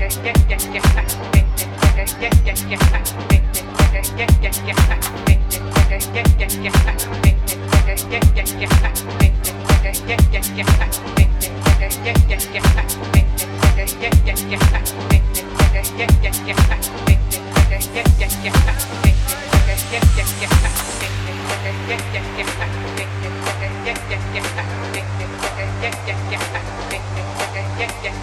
yeah, yeah, yeah. Yeah.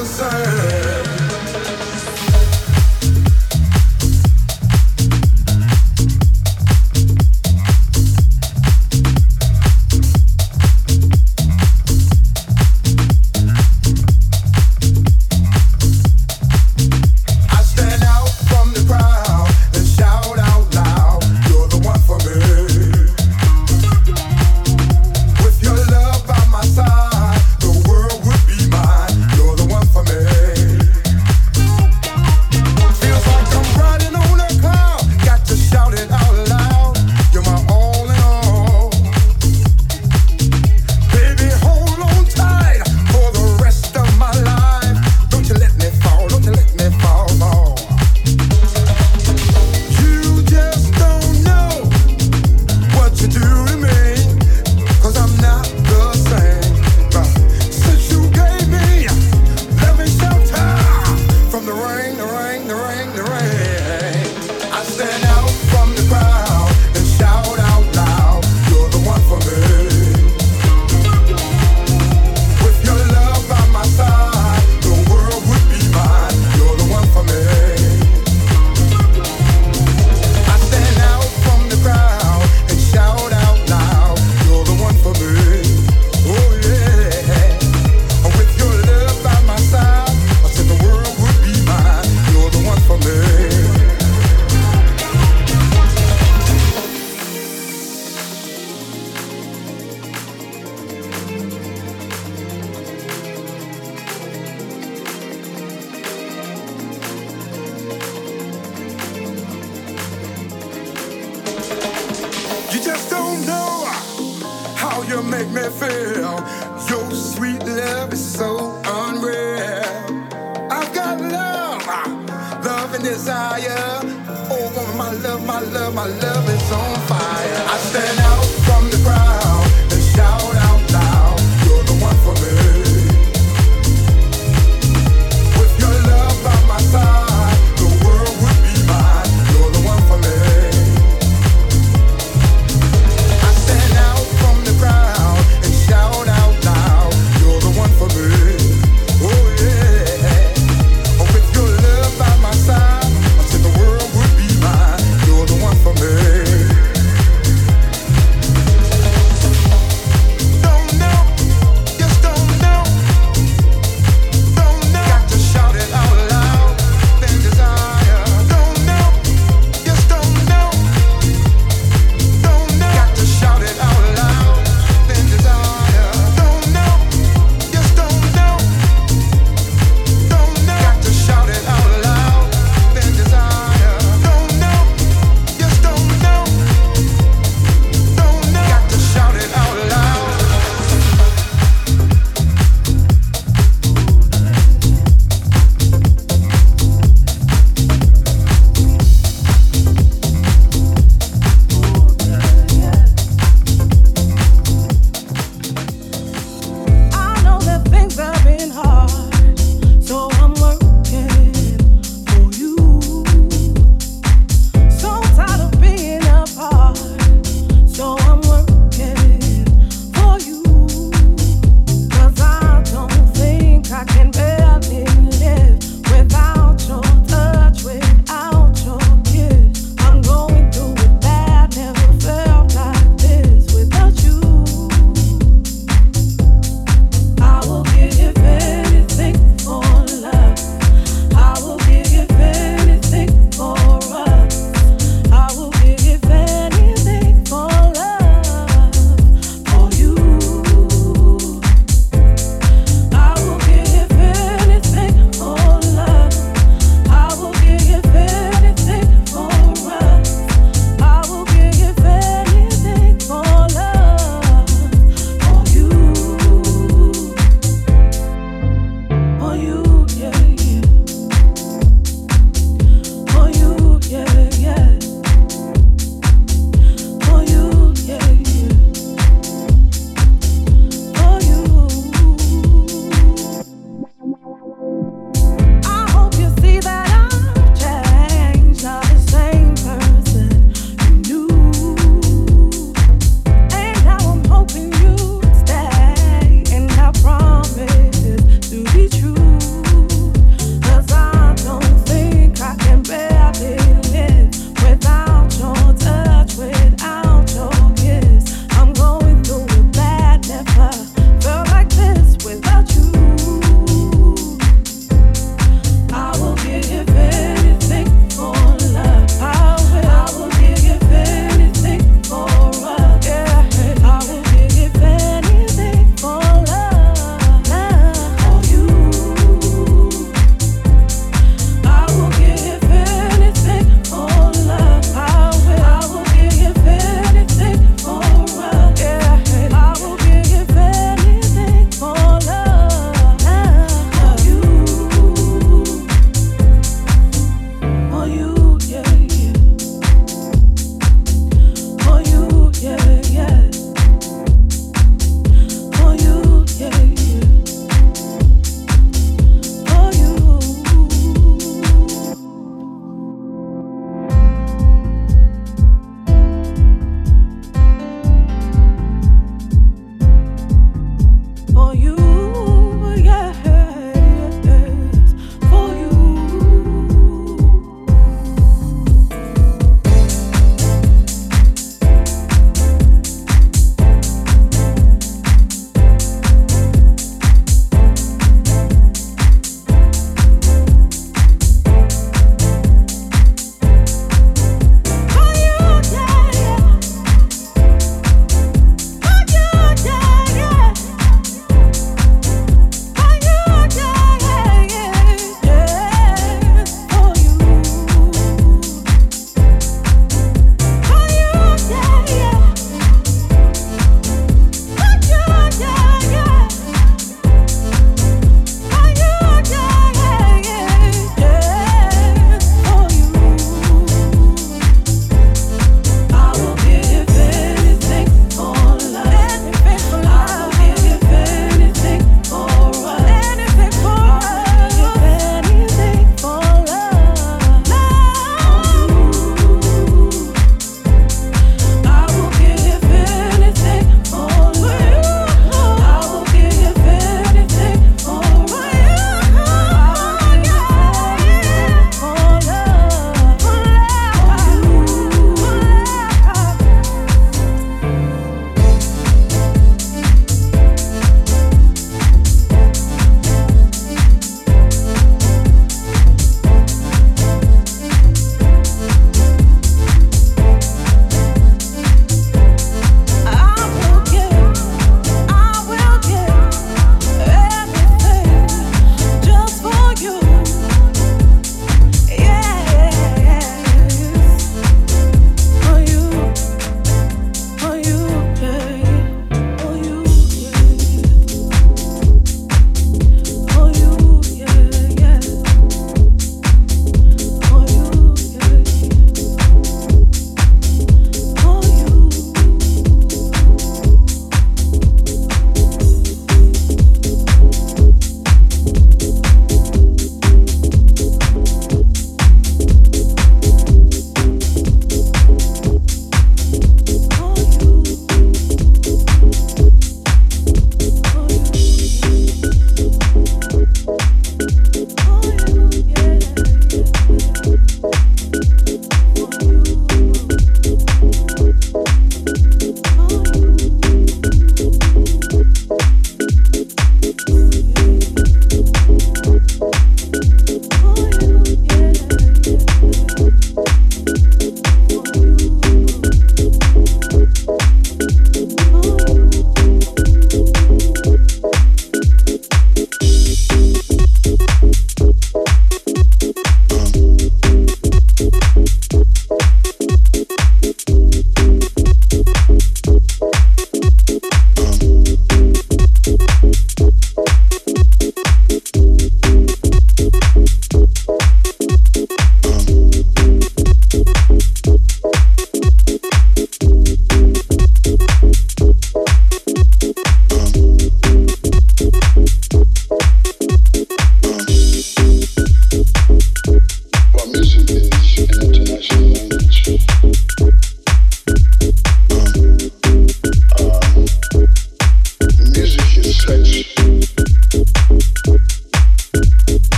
The same.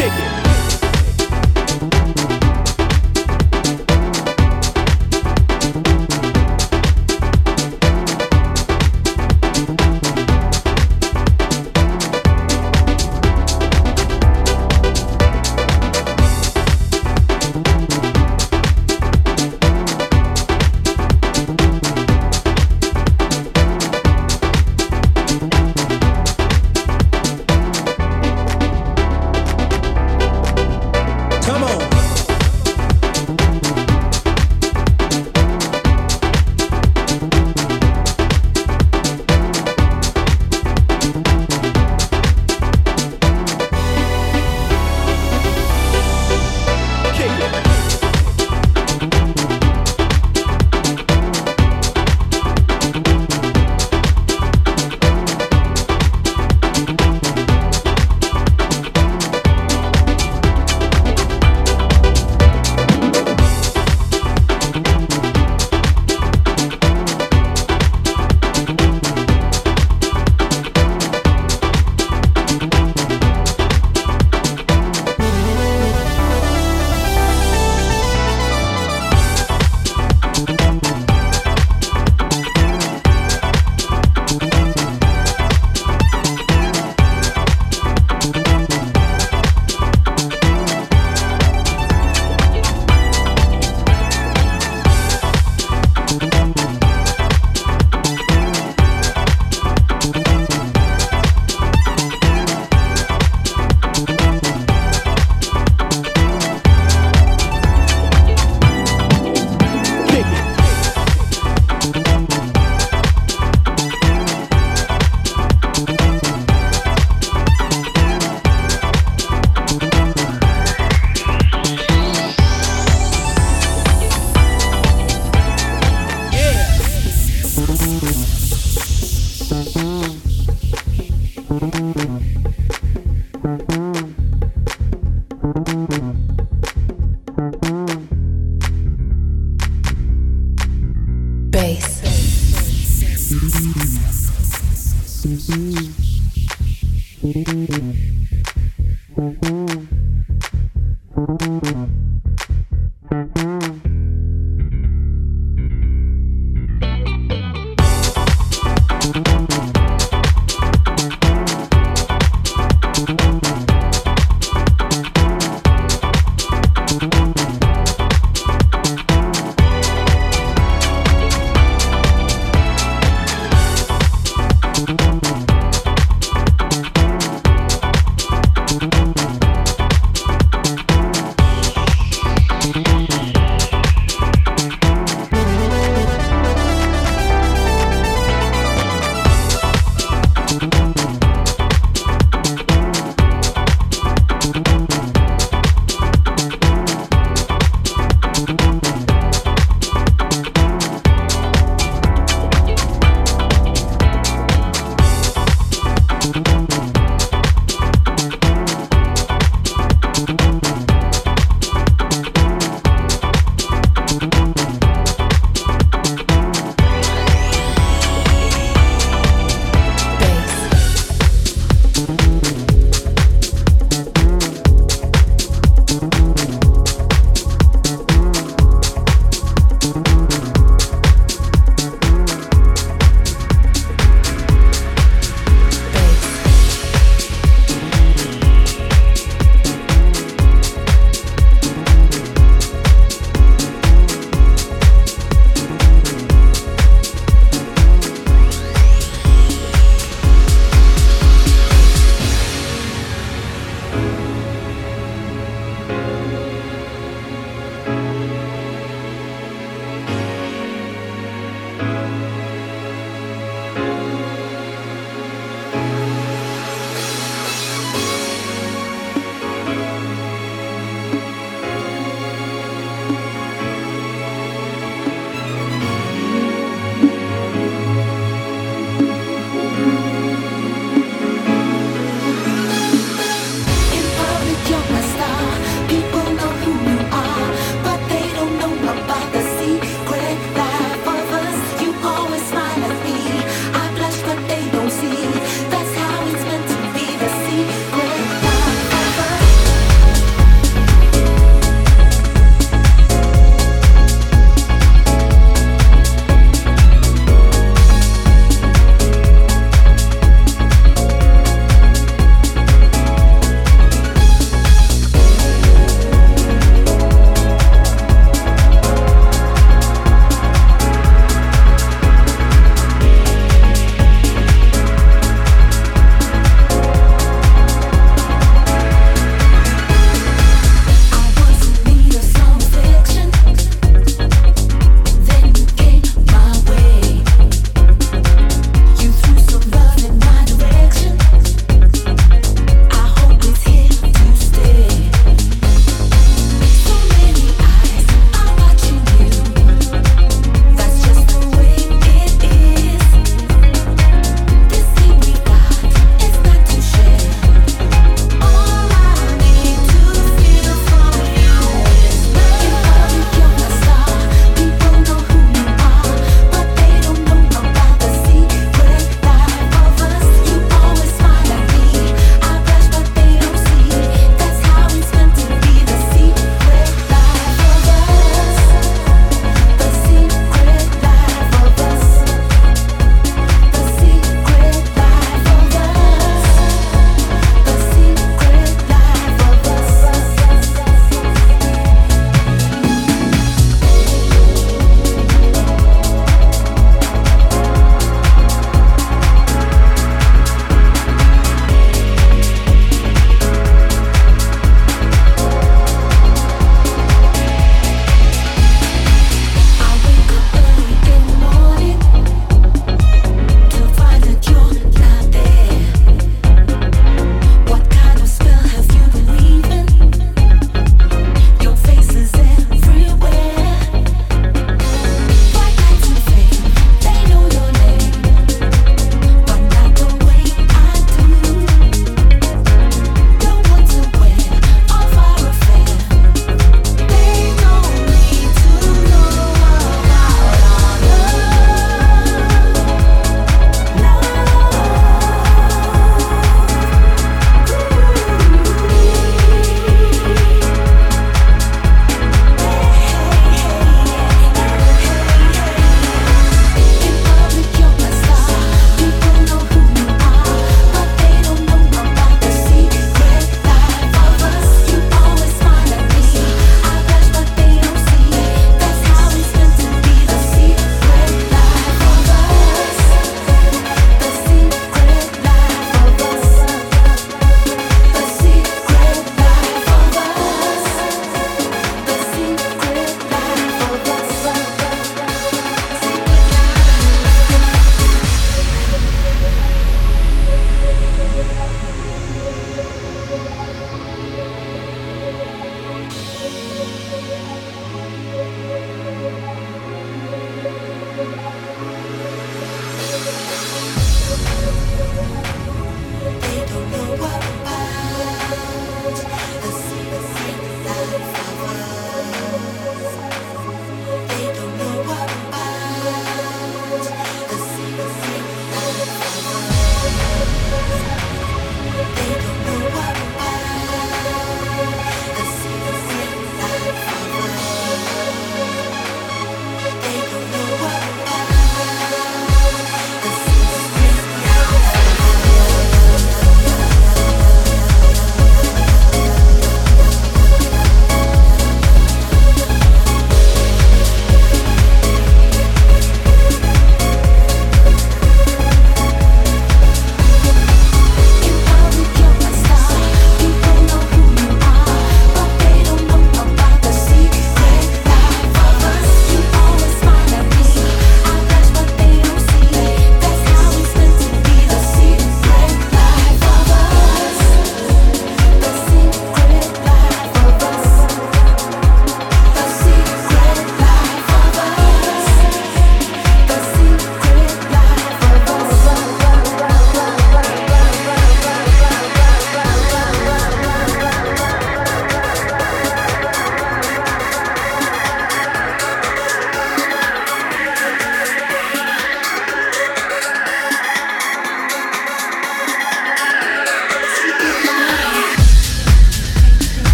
kick it.